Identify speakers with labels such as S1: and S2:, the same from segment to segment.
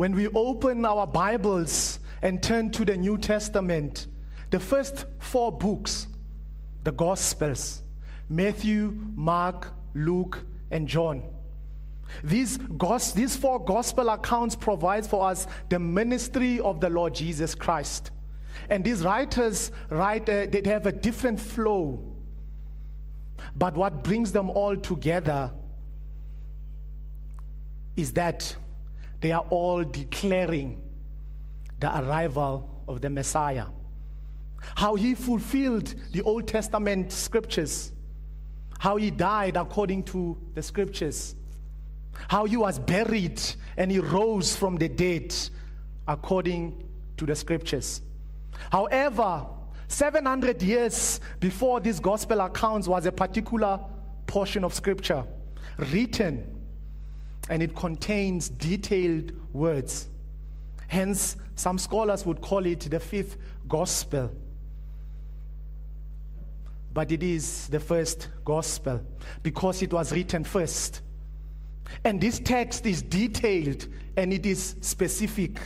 S1: When we open our Bibles and turn to the New Testament, the first four books, the Gospels Matthew, Mark, Luke, and John. These, gos- these four gospel accounts provide for us the ministry of the Lord Jesus Christ. And these writers write, uh, they have a different flow. But what brings them all together is that they are all declaring the arrival of the Messiah. How he fulfilled the Old Testament scriptures, how he died according to the scriptures, how he was buried and he rose from the dead according to the scriptures. However, 700 years before these gospel accounts was a particular portion of scripture written and it contains detailed words. Hence, some scholars would call it the fifth gospel. But it is the first gospel because it was written first. And this text is detailed and it is specific.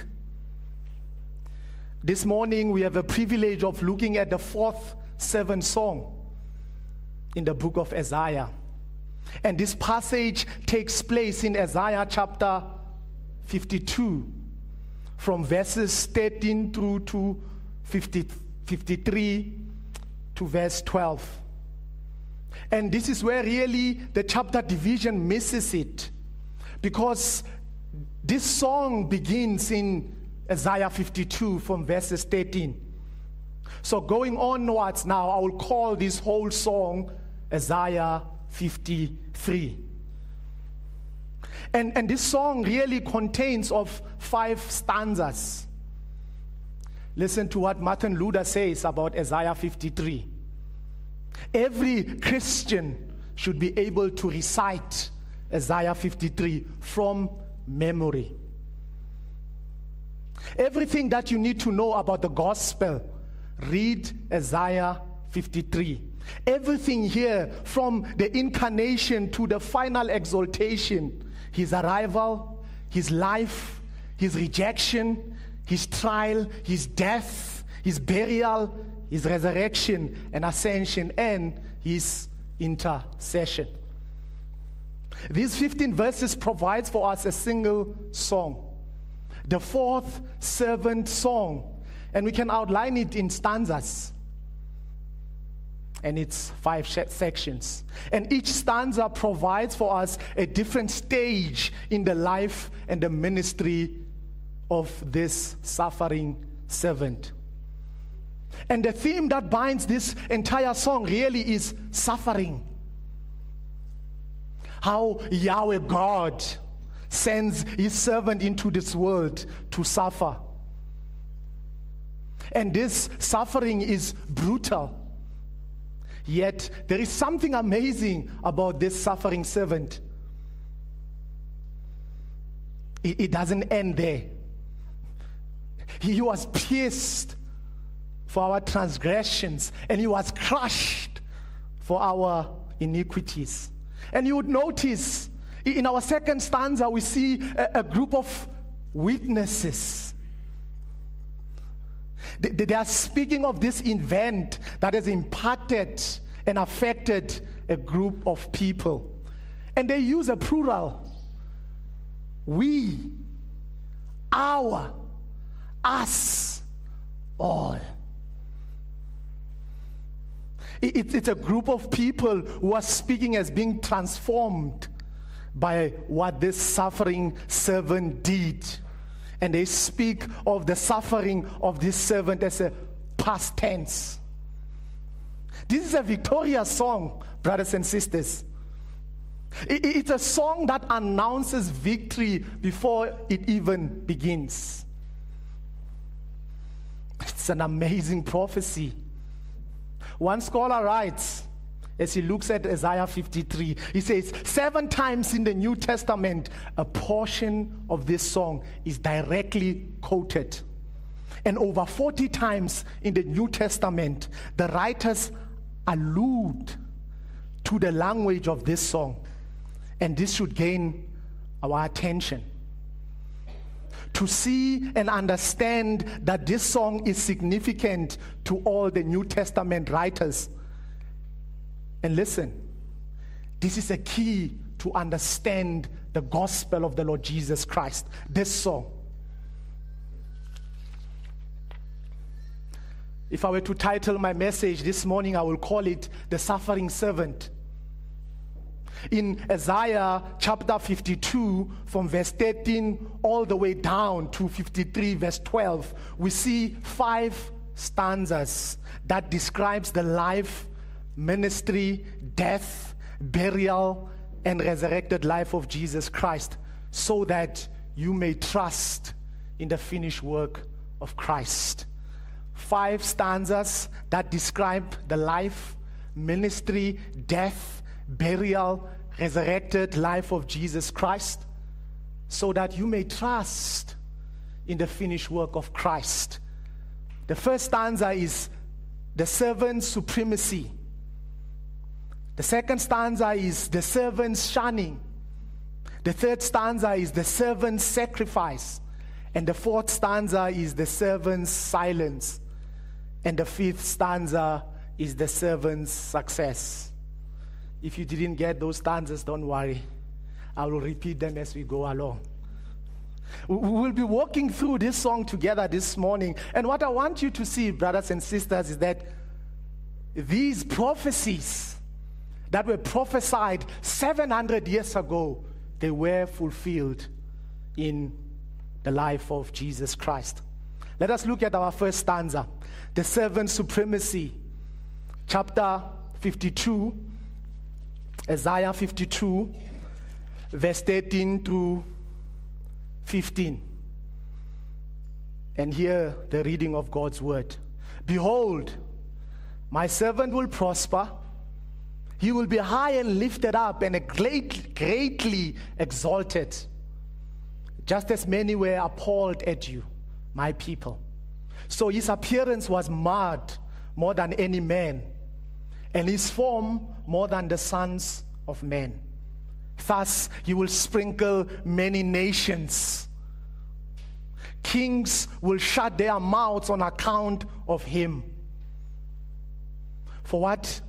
S1: This morning, we have a privilege of looking at the fourth servant song in the book of Isaiah. And this passage takes place in Isaiah chapter 52, from verses 13 through to 50, 53 to verse 12. And this is where really the chapter division misses it. Because this song begins in Isaiah 52 from verses 13. So going onwards now, I will call this whole song Isaiah 53. And, and this song really contains of five stanzas. Listen to what Martin Luther says about Isaiah 53. Every Christian should be able to recite Isaiah 53 from memory. Everything that you need to know about the gospel, read Isaiah 53. Everything here, from the incarnation to the final exaltation, his arrival, his life, his rejection, his trial, his death, his burial, his resurrection and ascension, and his intercession. These 15 verses provides for us a single song the fourth servant song. And we can outline it in stanzas. And it's five sections. And each stanza provides for us a different stage in the life and the ministry of this suffering servant. And the theme that binds this entire song really is suffering. How Yahweh God sends his servant into this world to suffer. And this suffering is brutal. Yet there is something amazing about this suffering servant. It, it doesn't end there. He was pierced for our transgressions, and he was crushed for our iniquities. And you would notice in our second stanza, we see a, a group of witnesses. They, they are speaking of this event that has impacted and affected a group of people. And they use a plural we, our, us, all. It, it's a group of people who are speaking as being transformed by what this suffering servant did. And they speak of the suffering of this servant as a past tense. This is a victorious song, brothers and sisters. It's a song that announces victory before it even begins. It's an amazing prophecy. One scholar writes as he looks at Isaiah 53. He says, Seven times in the New Testament, a portion of this song is directly quoted. And over 40 times in the New Testament, the writers allude to the language of this song. And this should gain our attention. to see and understand that this song is significant to all the New Testament writers. And listen, this is a key to understand the gospel of the Lord Jesus Christ. This song. If I were to title my message this morning, I will call it The Suffering Servant. In Isaiah chapter 52, from verse 13 all the way down to 53, verse 12, we see five stanzas that describes the life, ministry, death, burial, and resurrected life of Jesus Christ so that you may trust in the finished work of Christ. Five stanzas that describe the life, ministry, death, burial, resurrected life of Jesus Christ so that you may trust in the finished work of Christ. The first stanza is the servant's supremacy. The second stanza is the servant's shunning. The third stanza is the servant's sacrifice. And the fourth stanza is the servant's silence. And the fifth stanza is the servant's success. If you didn't get those stanzas, don't worry. I will repeat them as we go along. We will be walking through this song together this morning. And what I want you to see, brothers and sisters, is that these prophecies that were prophesied 700 years ago, they were fulfilled in the life of Jesus Christ. Let us look at our first stanza, the servant supremacy, chapter 52, Isaiah 52, verse 13 through 15. And hear the reading of God's word. Behold, my servant will prosper. He will be high and lifted up and great, greatly exalted. Just as many were appalled at you, my people. So his appearance was marred more than any man, and his form more than the sons of men. Thus he will sprinkle many nations. Kings will shut their mouths on account of him. For what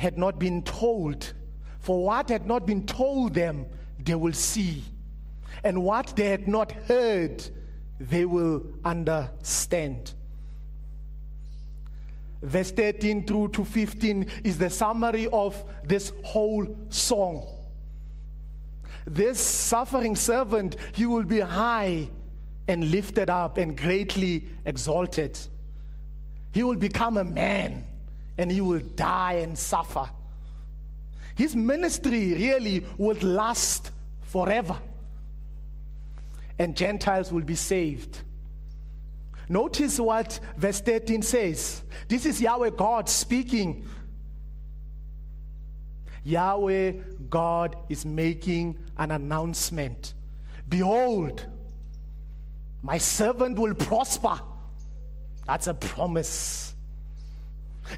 S1: had not been told, for what had not been told them, they will see. And what they had not heard, they will understand. Verse 13 through to 15 is the summary of this whole song. This suffering servant, he will be high and lifted up and greatly exalted. He will become a man and he will die and suffer. His ministry really will last forever. And Gentiles will be saved. Notice what verse 13 says. This is Yahweh God speaking. Yahweh God is making an announcement. Behold, my servant will prosper. That's a promise.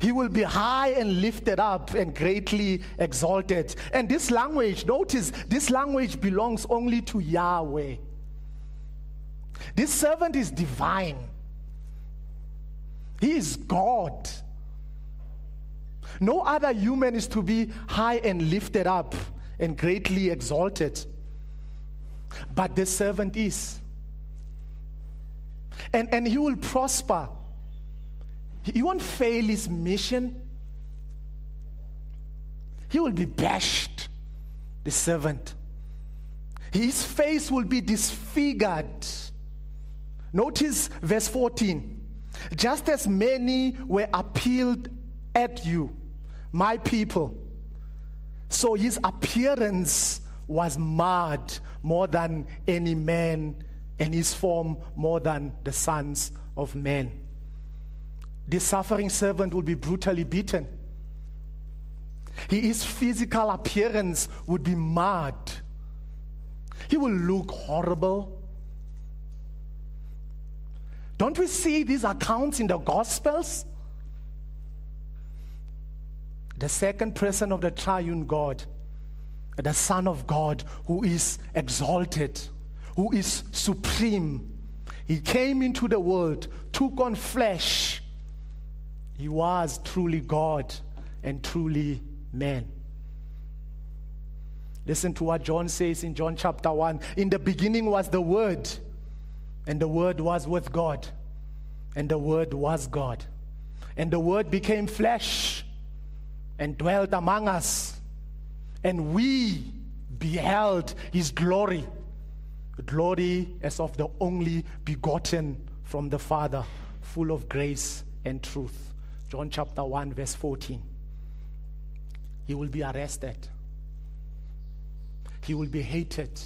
S1: He will be high and lifted up and greatly exalted. And this language, notice, this language belongs only to Yahweh. This servant is divine. He is God. No other human is to be high and lifted up and greatly exalted. But the servant is. And, and he will prosper. He won't fail his mission. He will be bashed, the servant. His face will be disfigured. Notice verse 14. Just as many were appealed at you, my people, so his appearance was marred more than any man, and his form more than the sons of men. This suffering servant will be brutally beaten. His physical appearance would be marred. He will look horrible. Don't we see these accounts in the Gospels? The second person of the triune God, the Son of God, who is exalted, who is supreme. He came into the world, took on flesh. He was truly God and truly man. Listen to what John says in John chapter 1. In the beginning was the Word, and the Word was with God, and the Word was God. And the Word became flesh and dwelt among us, and we beheld His glory glory as of the only begotten from the Father, full of grace and truth. John chapter 1, verse 14. He will be arrested, he will be hated,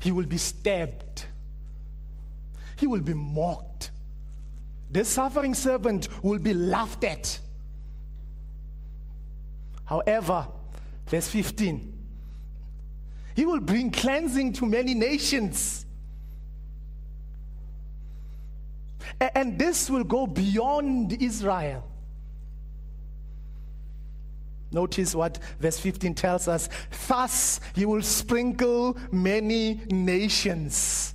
S1: he will be stabbed, he will be mocked. The suffering servant will be laughed at. However, verse 15 he will bring cleansing to many nations. And this will go beyond Israel. Notice what verse 15 tells us. Thus, he will sprinkle many nations.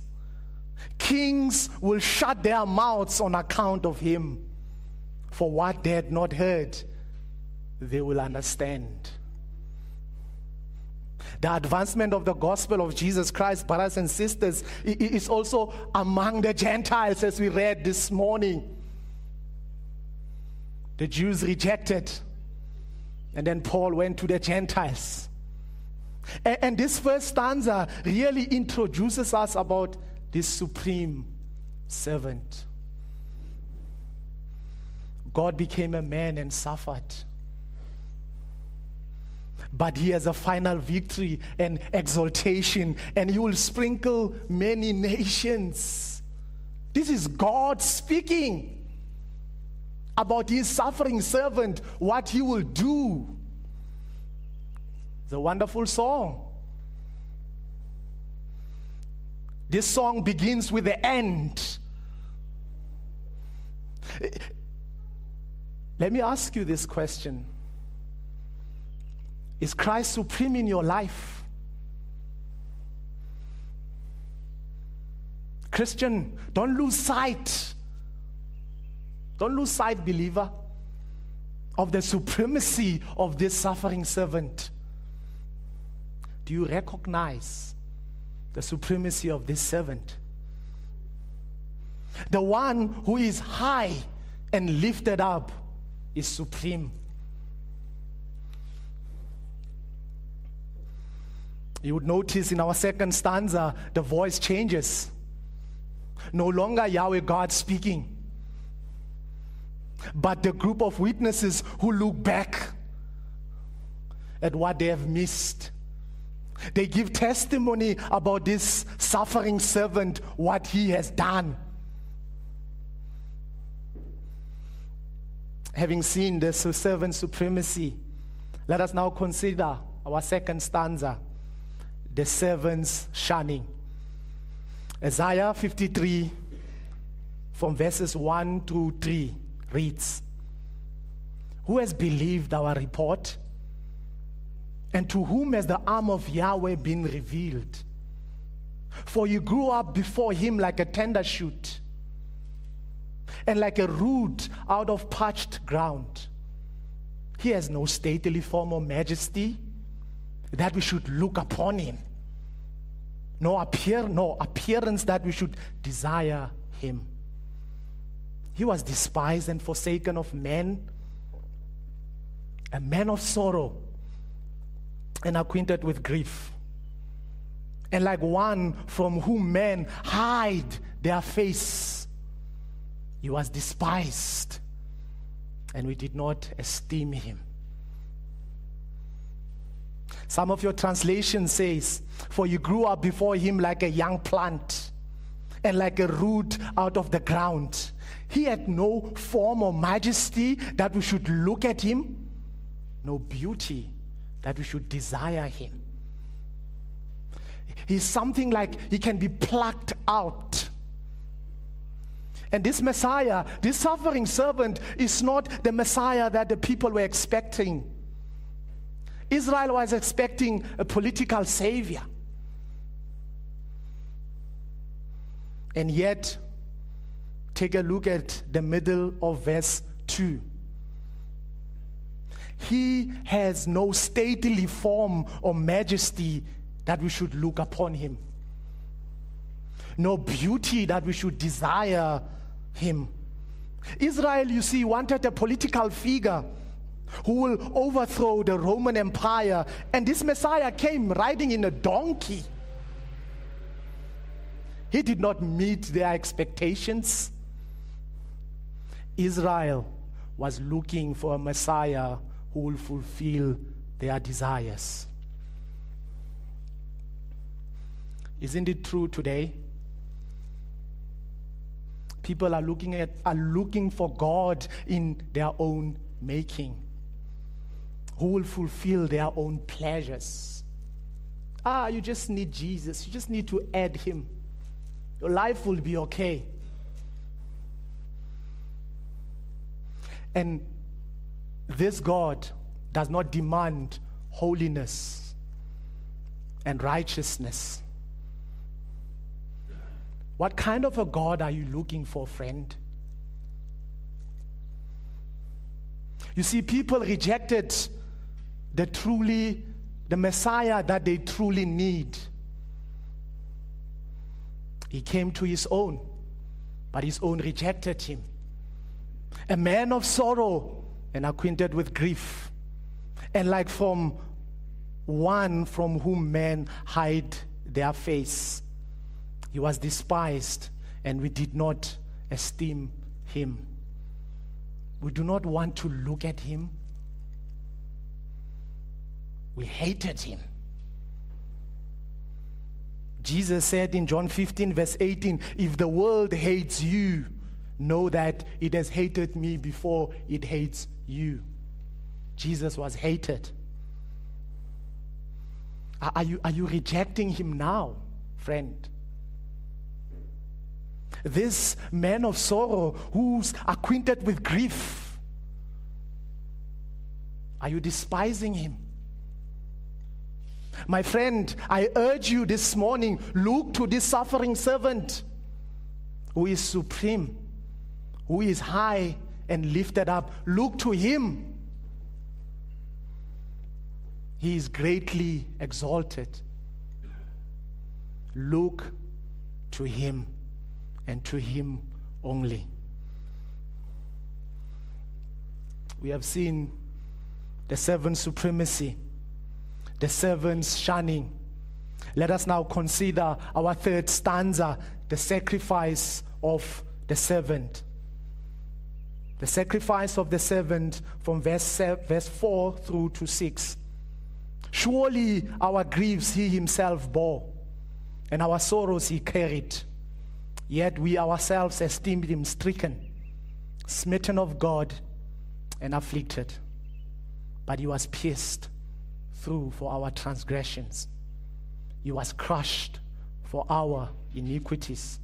S1: Kings will shut their mouths on account of him. For what they had not heard, they will understand. The advancement of the gospel of Jesus Christ, brothers and sisters, is also among the Gentiles, as we read this morning. The Jews rejected, and then Paul went to the Gentiles. And, this first stanza really introduces us about this supreme servant. God became a man and suffered but he has a final victory and exaltation, and he will sprinkle many nations. This is God speaking about his suffering servant, what he will do. It's a wonderful song. This song begins with the end. Let me ask you this question. Is Christ supreme in your life? Christian, don't lose sight. Don't lose sight, believer, of the supremacy of this suffering servant. Do you recognize the supremacy of this servant? The one who is high and lifted up is supreme. You would notice in our second stanza, the voice changes. No longer Yahweh God speaking, but the group of witnesses who look back at what they have missed. They give testimony about this suffering servant, what he has done. Having seen the servant supremacy, let us now consider our second stanza the servants shunning. Isaiah 53, from verses 1 to 3, reads Who has believed our report? And to whom has the arm of Yahweh been revealed? For you grew up before him like a tender shoot, and like a root out of parched ground. He has no stately form or majesty that we should look upon him no appear no appearance that we should desire him. He was despised and forsaken of men a man of sorrow and acquainted with grief. And like one from whom men hide their face he was despised and we did not esteem him some of your translation says, For you grew up before him like a young plant and like a root out of the ground. He had no form or majesty that we should look at him, no beauty that we should desire him. He's something like he can be plucked out. And this Messiah, this suffering servant, is not the Messiah that the people were expecting. Israel was expecting a political savior. And yet, take a look at the middle of verse 2. He has no stately form or majesty that we should look upon him, no beauty that we should desire him. Israel, you see, wanted a political figure who will overthrow the Roman Empire, and this Messiah came riding in a donkey. He did not meet their expectations. Israel was looking for a Messiah who will fulfill their desires. Isn't it true today? People are looking at are looking for God in their own making. Who will fulfill their own pleasures? Ah, you just need Jesus. You just need to add him. Your life will be okay. And this God does not demand holiness and righteousness. What kind of a God are you looking for, friend? You see, people rejected the truly, the Messiah that they truly need. He came to his own, but his own rejected him. A man of sorrow and acquainted with grief, and like from one from whom men hide their face. He was despised, and we did not esteem him. We do not want to look at him. We hated him. Jesus said in John 15, verse 18, If the world hates you, know that it has hated me before it hates you. Jesus was hated. Are you, are you rejecting him now, friend? This man of sorrow who's acquainted with grief, are you despising him? My friend, I urge you this morning look to this suffering servant who is supreme, who is high and lifted up. Look to him. He is greatly exalted. Look to him and to him only. We have seen the seven supremacy the servants shunning. Let us now consider our third stanza, the sacrifice of the servant. The sacrifice of the servant from verse, verse 4 through to 6. Surely our griefs he himself bore, and our sorrows he carried. Yet we ourselves esteemed him stricken, smitten of God, and afflicted. But he was pierced through for our transgressions. He was crushed for our iniquities.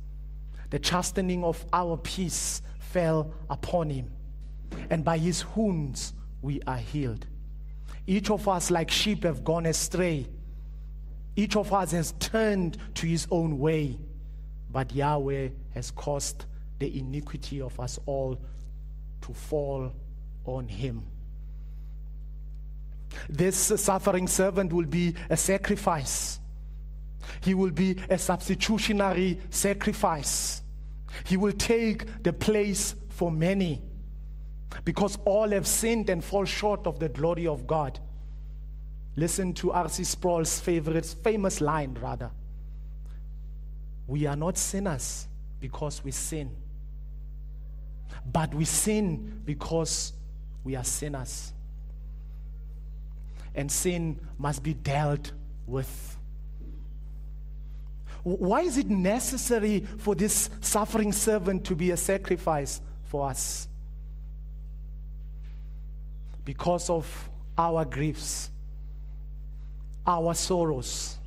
S1: The chastening of our peace fell upon him, and by his wounds we are healed. Each of us, like sheep, have gone astray. Each of us has turned to his own way, but Yahweh has caused the iniquity of us all to fall on him. This suffering servant will be a sacrifice. He will be a substitutionary sacrifice. He will take the place for many because all have sinned and fall short of the glory of God. Listen to R.C. Sproul's favorite, famous line, rather. We are not sinners because we sin, but we sin because we are sinners and sin must be dealt with. Why is it necessary for this suffering servant to be a sacrifice for us? Because of our griefs, our sorrows.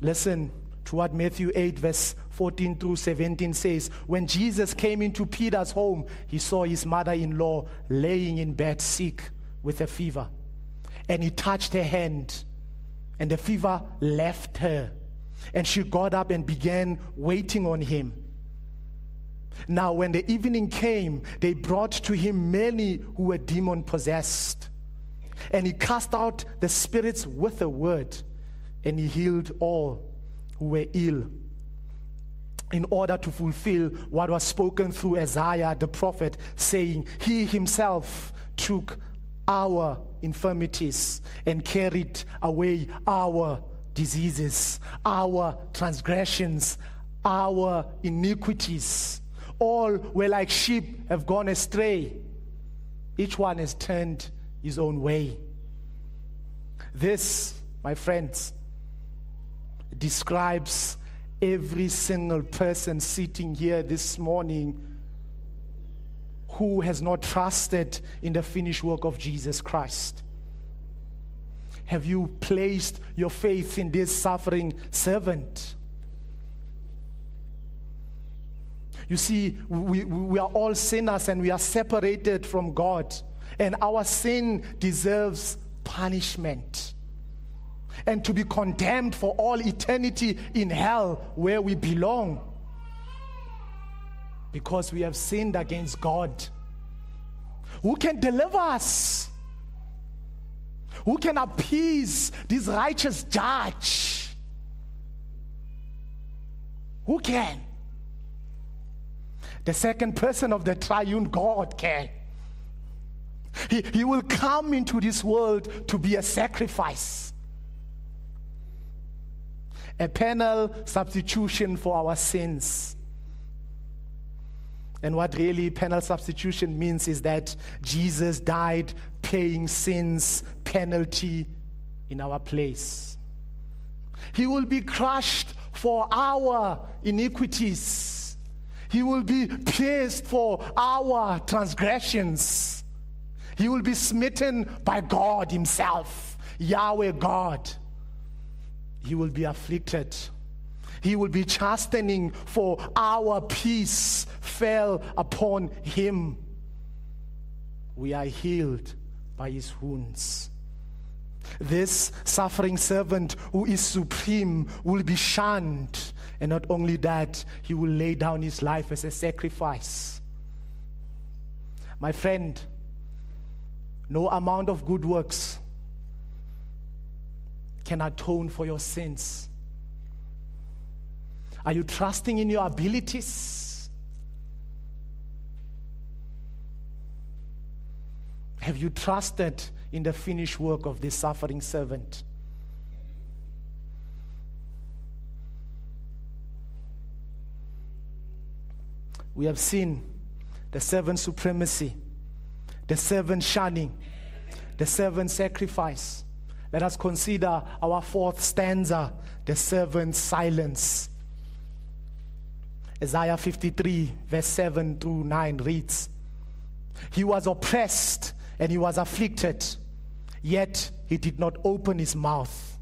S1: Listen to what Matthew 8, verse 14 through 17 says. When Jesus came into Peter's home, he saw his mother in law laying in bed sick with a fever. And he touched her hand, and the fever left her. And she got up and began waiting on him. Now, when the evening came, they brought to him many who were demon possessed. And he cast out the spirits with a word, and he healed all who were ill in order to fulfill what was spoken through Isaiah the prophet, saying, He himself took our infirmities and carried away our diseases, our transgressions, our iniquities. All were like sheep have gone astray. Each one has turned his own way. This, my friends, describes every single person sitting here this morning who has not trusted in the finished work of Jesus Christ? Have you placed your faith in this suffering servant? You see, we, we are all sinners and we are separated from God, and our sin deserves punishment and to be condemned for all eternity in hell where we belong because we have sinned against God. Who can deliver us? Who can appease this righteous judge? Who can? The second person of the triune God can. He, he will come into this world to be a sacrifice a penal substitution for our sins. And what really penal substitution means is that Jesus died paying sins penalty in our place. He will be crushed for our iniquities. He will be pierced for our transgressions. He will be smitten by God Himself, Yahweh God. He will be afflicted. He will be chastening for our peace fell upon him. We are healed by his wounds. This suffering servant who is supreme will be shunned. And not only that, he will lay down his life as a sacrifice. My friend, no amount of good works can atone for your sins? Are you trusting in your abilities? Have you trusted in the finished work of this suffering servant? We have seen the seven supremacy, the seven shunning, the seven sacrifice, let us consider our fourth stanza, the servant's silence. Isaiah 53, verse 7 through 9 reads He was oppressed and he was afflicted, yet he did not open his mouth.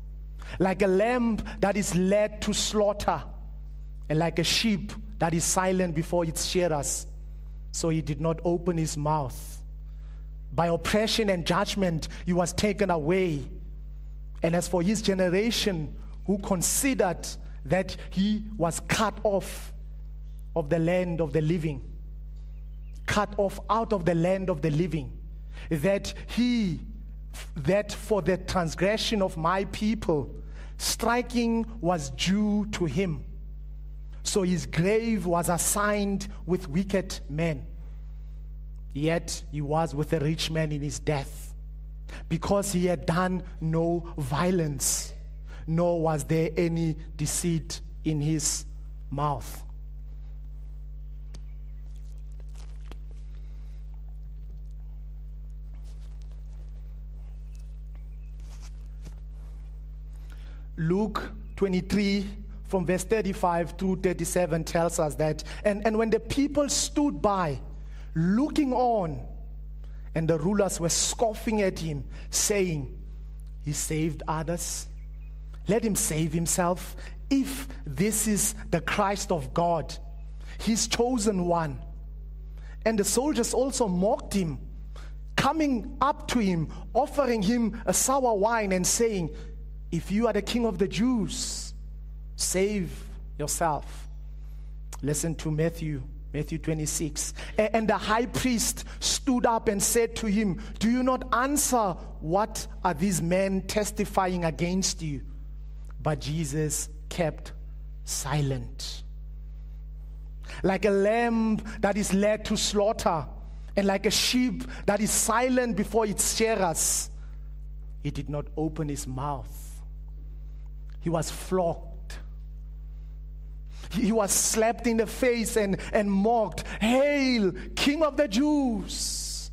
S1: Like a lamb that is led to slaughter, and like a sheep that is silent before its shearers, so he did not open his mouth. By oppression and judgment, he was taken away. And as for his generation, who considered that he was cut off of the land of the living, cut off out of the land of the living, that he, that for the transgression of my people, striking was due to him. So his grave was assigned with wicked men. Yet he was with a rich man in his death because he had done no violence, nor was there any deceit in his mouth. Luke 23 from verse 35 through 37 tells us that, and, and when the people stood by, looking on, and the rulers were scoffing at him, saying, He saved others. Let him save himself. If this is the Christ of God, his chosen one. And the soldiers also mocked him, coming up to him, offering him a sour wine, and saying, If you are the king of the Jews. Save yourself. Listen to Matthew, Matthew 26. And the high priest stood up and said to him, Do you not answer what are these men testifying against you? But Jesus kept silent. Like a lamb that is led to slaughter, and like a sheep that is silent before its shearers, he did not open his mouth. He was flogged. He was slapped in the face and, and mocked. Hail, King of the Jews!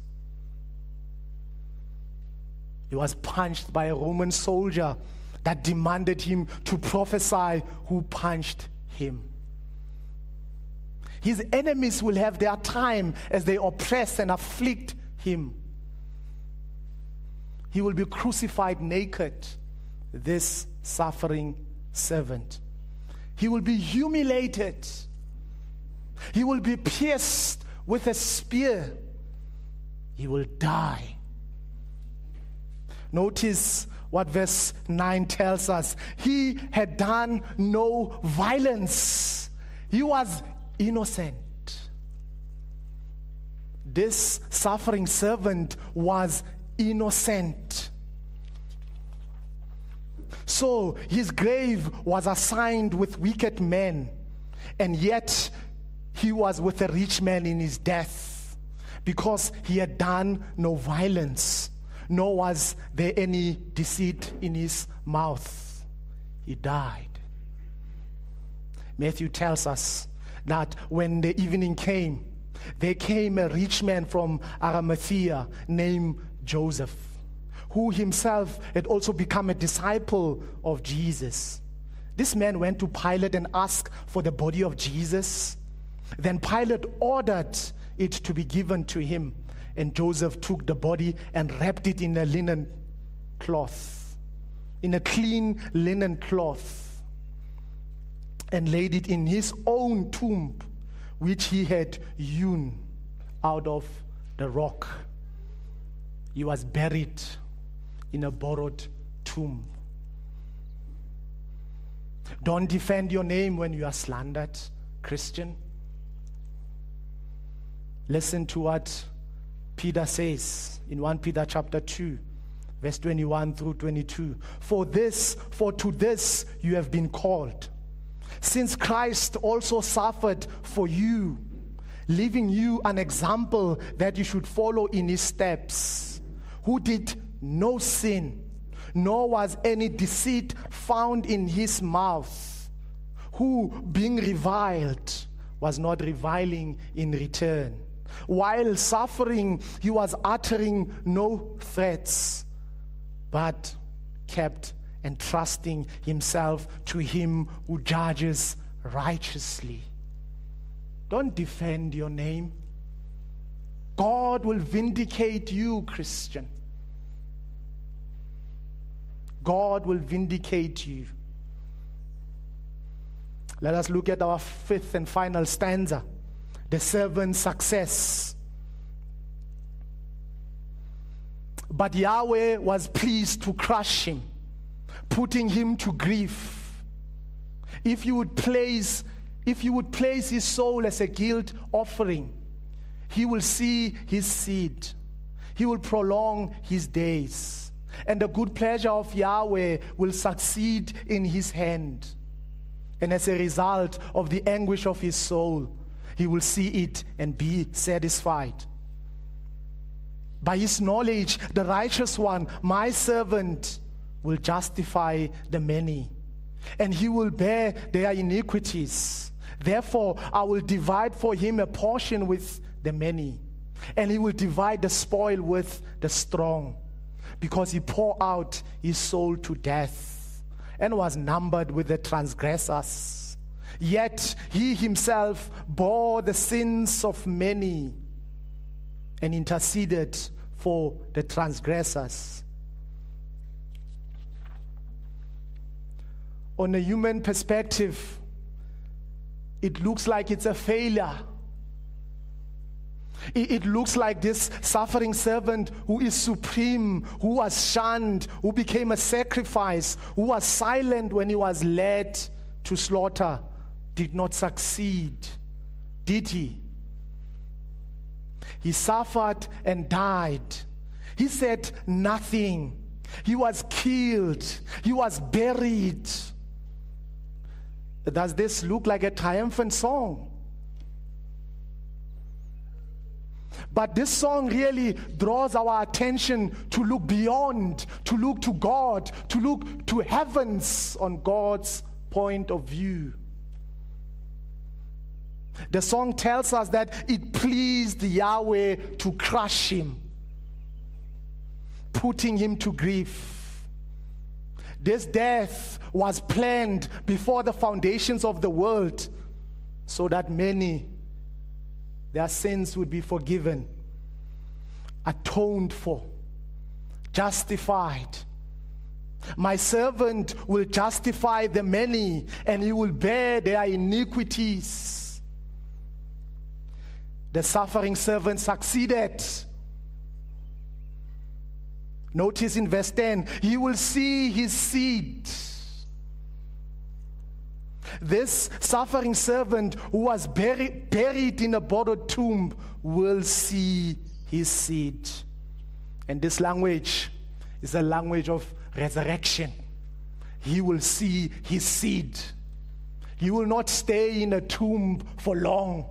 S1: He was punched by a Roman soldier that demanded him to prophesy who punched him. His enemies will have their time as they oppress and afflict him. He will be crucified naked, this suffering servant. He will be humiliated. He will be pierced with a spear. He will die. Notice what verse 9 tells us. He had done no violence, he was innocent. This suffering servant was innocent. So his grave was assigned with wicked men, and yet he was with a rich man in his death because he had done no violence nor was there any deceit in his mouth. He died. Matthew tells us that when the evening came, there came a rich man from Arimathea named Joseph, who himself had also become a disciple of Jesus. This man went to Pilate and asked for the body of Jesus. Then Pilate ordered it to be given to him. And Joseph took the body and wrapped it in a linen cloth, in a clean linen cloth, and laid it in his own tomb, which he had hewn out of the rock. He was buried in a borrowed tomb. Don't defend your name when you are slandered, Christian. Listen to what Peter says in 1 Peter chapter 2, verse 21 through 22. For this, for to this you have been called. Since Christ also suffered for you, leaving you an example that you should follow in his steps, who did no sin, nor was any deceit found in his mouth, who, being reviled, was not reviling in return while suffering, he was uttering no threats, but kept entrusting himself to him who judges righteously. Don't defend your name. God will vindicate you, Christian. God will vindicate you. Let us look at our fifth and final stanza the servant's success. But Yahweh was pleased to crush him, putting him to grief. If you would place, if you would place his soul as a guilt offering, he will see his seed. He will prolong his days. And the good pleasure of Yahweh will succeed in his hand. And as a result of the anguish of his soul, he will see it and be satisfied. By his knowledge, the righteous one, my servant, will justify the many, and he will bear their iniquities. Therefore, I will divide for him a portion with the many, and he will divide the spoil with the strong, because he poured out his soul to death and was numbered with the transgressors. Yet he himself bore the sins of many and interceded for the transgressors. On a human perspective, it looks like it's a failure. It, looks like this suffering servant who is supreme, who was shunned, who became a sacrifice, who was silent when he was led to slaughter did not succeed, did he? He suffered and died. He said nothing. He was killed. He was buried. Does this look like a triumphant song? But this song really draws our attention to look beyond, to look to God, to look to heavens on God's point of view. The song tells us that it pleased Yahweh to crush him, putting him to grief. This death was planned before the foundations of the world so that many their sins would be forgiven, atoned for, justified. My servant will justify the many, and he will bear their iniquities. The suffering servant succeeded. Notice in verse 10 he will see his seed this suffering servant who was buried, buried in a borrowed tomb will see his seed. And this language is a language of resurrection. He will see his seed. He will not stay in a tomb for long.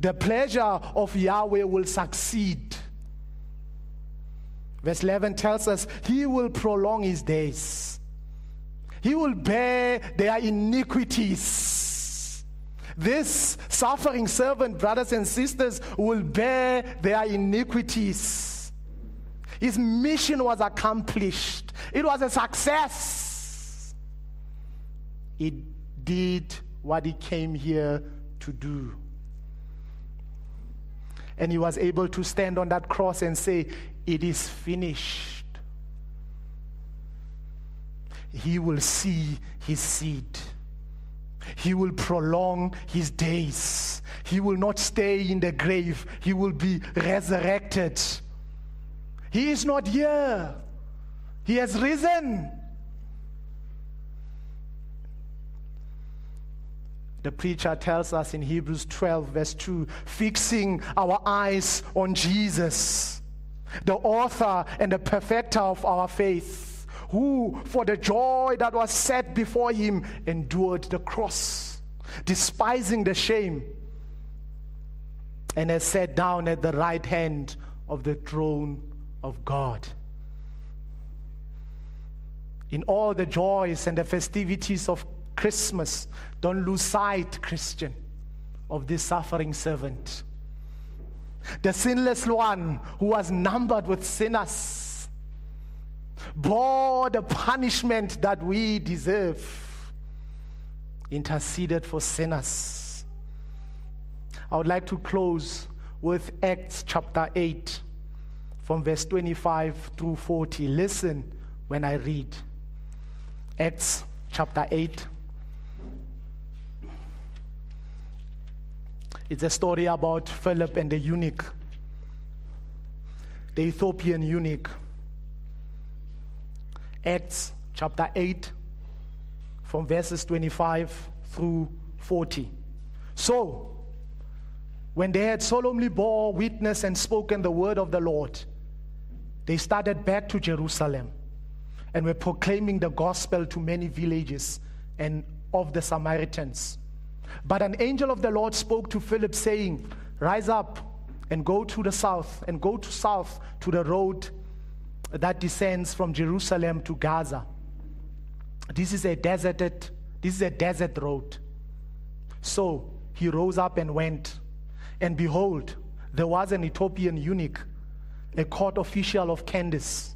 S1: The pleasure of Yahweh will succeed. Verse 11 tells us he will prolong his days. He will bear their iniquities. This suffering servant, brothers and sisters, will bear their iniquities. His mission was accomplished, it was a success. He did what he came here to do. And he was able to stand on that cross and say, It is finished he will see his seed. He will prolong his days. He will not stay in the grave. He will be resurrected. He is not here. He has risen. The preacher tells us in Hebrews 12, verse 2 fixing our eyes on Jesus, the author and the perfecter of our faith who, for the joy that was set before him, endured the cross, despising the shame, and has sat down at the right hand of the throne of God. In all the joys and the festivities of Christmas, don't lose sight, Christian, of this suffering servant. The sinless one who was numbered with sinners bore the punishment that we deserve, interceded for sinners. I would like to close with Acts chapter 8 from verse 25 through 40. Listen when I read. Acts chapter 8. It's a story about Philip and the eunuch, the Ethiopian eunuch. Acts chapter 8, from verses 25 through 40. So, when they had solemnly bore witness and spoken the word of the Lord, they started back to Jerusalem and were proclaiming the gospel to many villages and of the Samaritans. But an angel of the Lord spoke to Philip, saying, Rise up and go to the south, and go to south to the road that descends from Jerusalem to Gaza. This is a deserted, this is a desert road. So he rose up and went. And behold, there was an Ethiopian eunuch, a court official of Candace,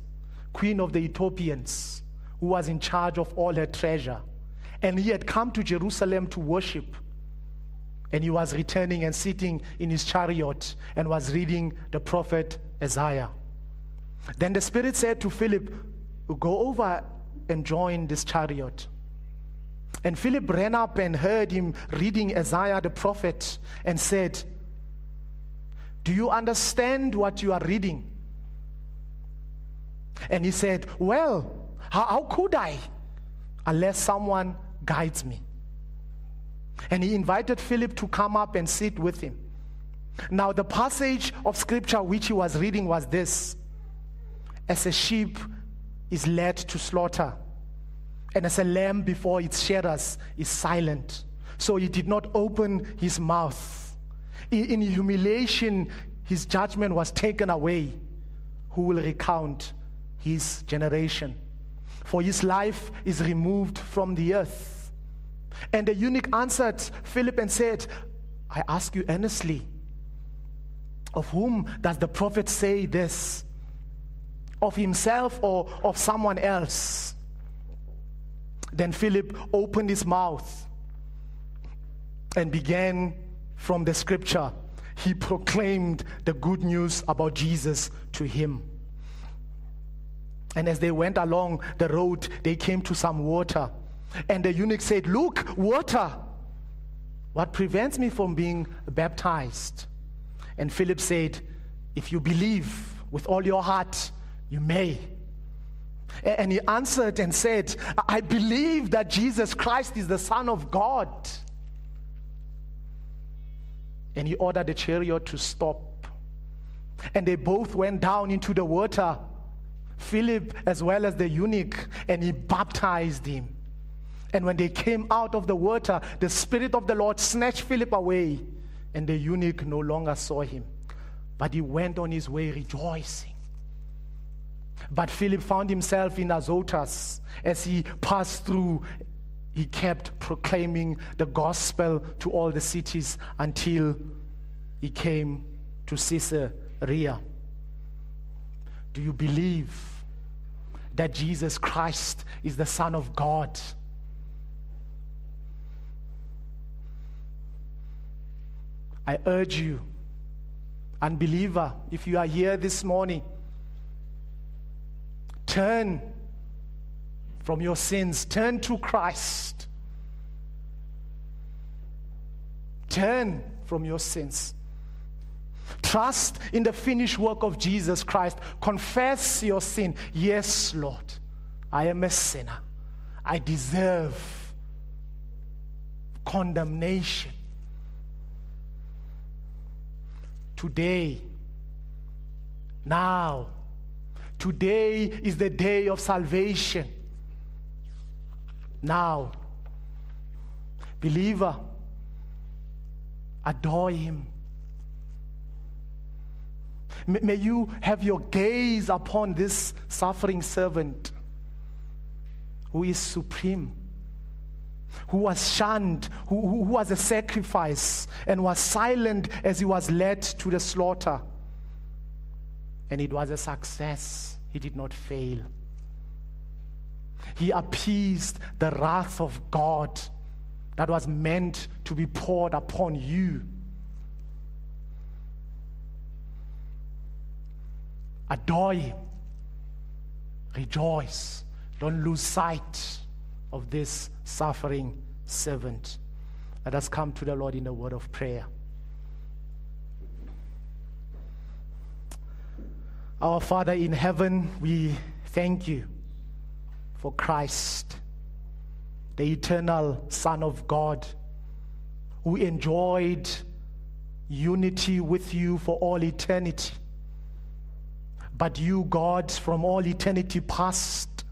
S1: queen of the Ethiopians, who was in charge of all her treasure. And he had come to Jerusalem to worship. And he was returning and sitting in his chariot and was reading the prophet Isaiah. Then the Spirit said to Philip, Go over and join this chariot. And Philip ran up and heard him reading Isaiah the prophet and said, Do you understand what you are reading? And he said, Well, how, how could I? unless someone guides me. And he invited Philip to come up and sit with him. Now, the passage of scripture which he was reading was this As a sheep is led to slaughter, and as a lamb before its shearers is silent, so he did not open his mouth. In, humiliation, his judgment was taken away. Who will recount his generation? For his life is removed from the earth. And the eunuch answered Philip and said, I ask you earnestly, of whom does the prophet say this? Of himself or of someone else? Then Philip opened his mouth and began from the scripture. He proclaimed the good news about Jesus to him. And as they went along the road, they came to some water. And the eunuch said, Look, water. What prevents me from being baptized? And Philip said, If you believe with all your heart, you may. And he answered and said, I believe that Jesus Christ is the Son of God. And he ordered the chariot to stop. And they both went down into the water, Philip as well as the eunuch, and he baptized him. And when they came out of the water, the Spirit of the Lord snatched Philip away, and the eunuch no longer saw him. But he went on his way rejoicing. But Philip found himself in Azotus as he passed through. He kept proclaiming the gospel to all the cities until he came to Caesarea. Do you believe that Jesus Christ is the Son of God? I urge you, unbeliever, if you are here this morning, Turn from your sins, turn to Christ. Turn from your sins. Trust in the finished work of Jesus Christ. Confess your sin. Yes, Lord, I am a sinner. I deserve condemnation. Today, now, Today is the day of salvation. Now, believer, adore him. May you have your gaze upon this suffering servant who is supreme, who was shunned, who, who, was a sacrifice, and was silent as he was led to the slaughter. And it was a success. He did not fail. He appeased the wrath of God that was meant to be poured upon you. Adore Him. Rejoice. Don't lose sight of this suffering servant. Let us come to the Lord in a word of prayer. Our Father in heaven, we thank you for Christ, the eternal Son of God, who enjoyed unity with you for all eternity. But you, God, from all eternity past,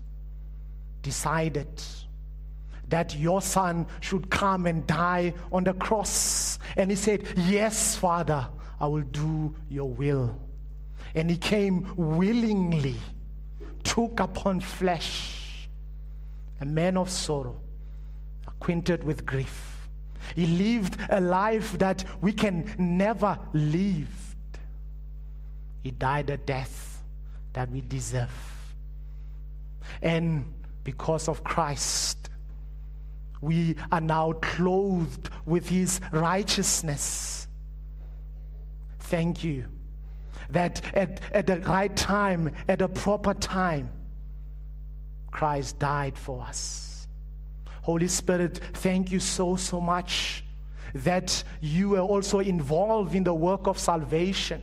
S1: decided that your son should come and die on the cross. And he said, Yes, Father, I will do your will. And he came willingly, took upon flesh, a man of sorrow, acquainted with grief. He lived a life that we can never live. He died a death that we deserve. And because of Christ, we are now clothed with his righteousness. Thank you that at, at the right time, at the proper time, Christ died for us. Holy Spirit, thank you so, so much that you were also involved in the work of salvation.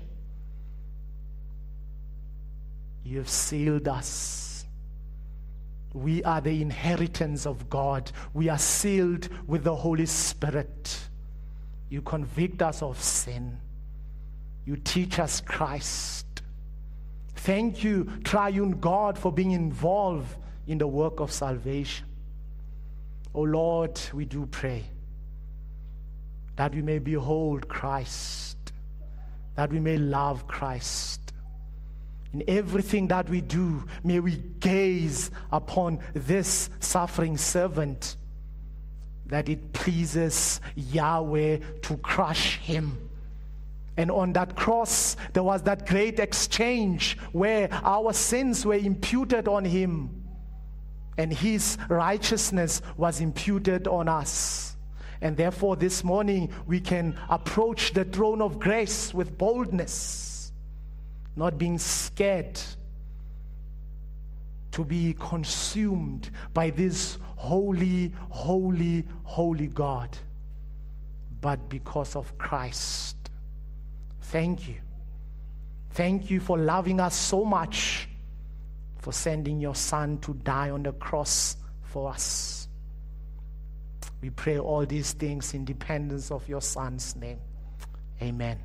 S1: You have sealed us We are the inheritance of God. We are sealed with the Holy Spirit. You convict us of sin. You teach us Christ. Thank you, triune God, for being involved in the work of salvation. Oh Lord, we do pray that we may behold Christ, that we may love Christ. In everything that we do, may we gaze upon this suffering servant, that it pleases Yahweh to crush him. And on that cross, there was that great exchange where our sins were imputed on him and his righteousness was imputed on us. And therefore, this morning, we can approach the throne of grace with boldness, not being scared to be consumed by this holy, holy, holy God, but because of Christ. Thank you. Thank you for loving us so much, for sending your Son to die on the cross for us. We pray all these things in dependence of your Son's name. Amen.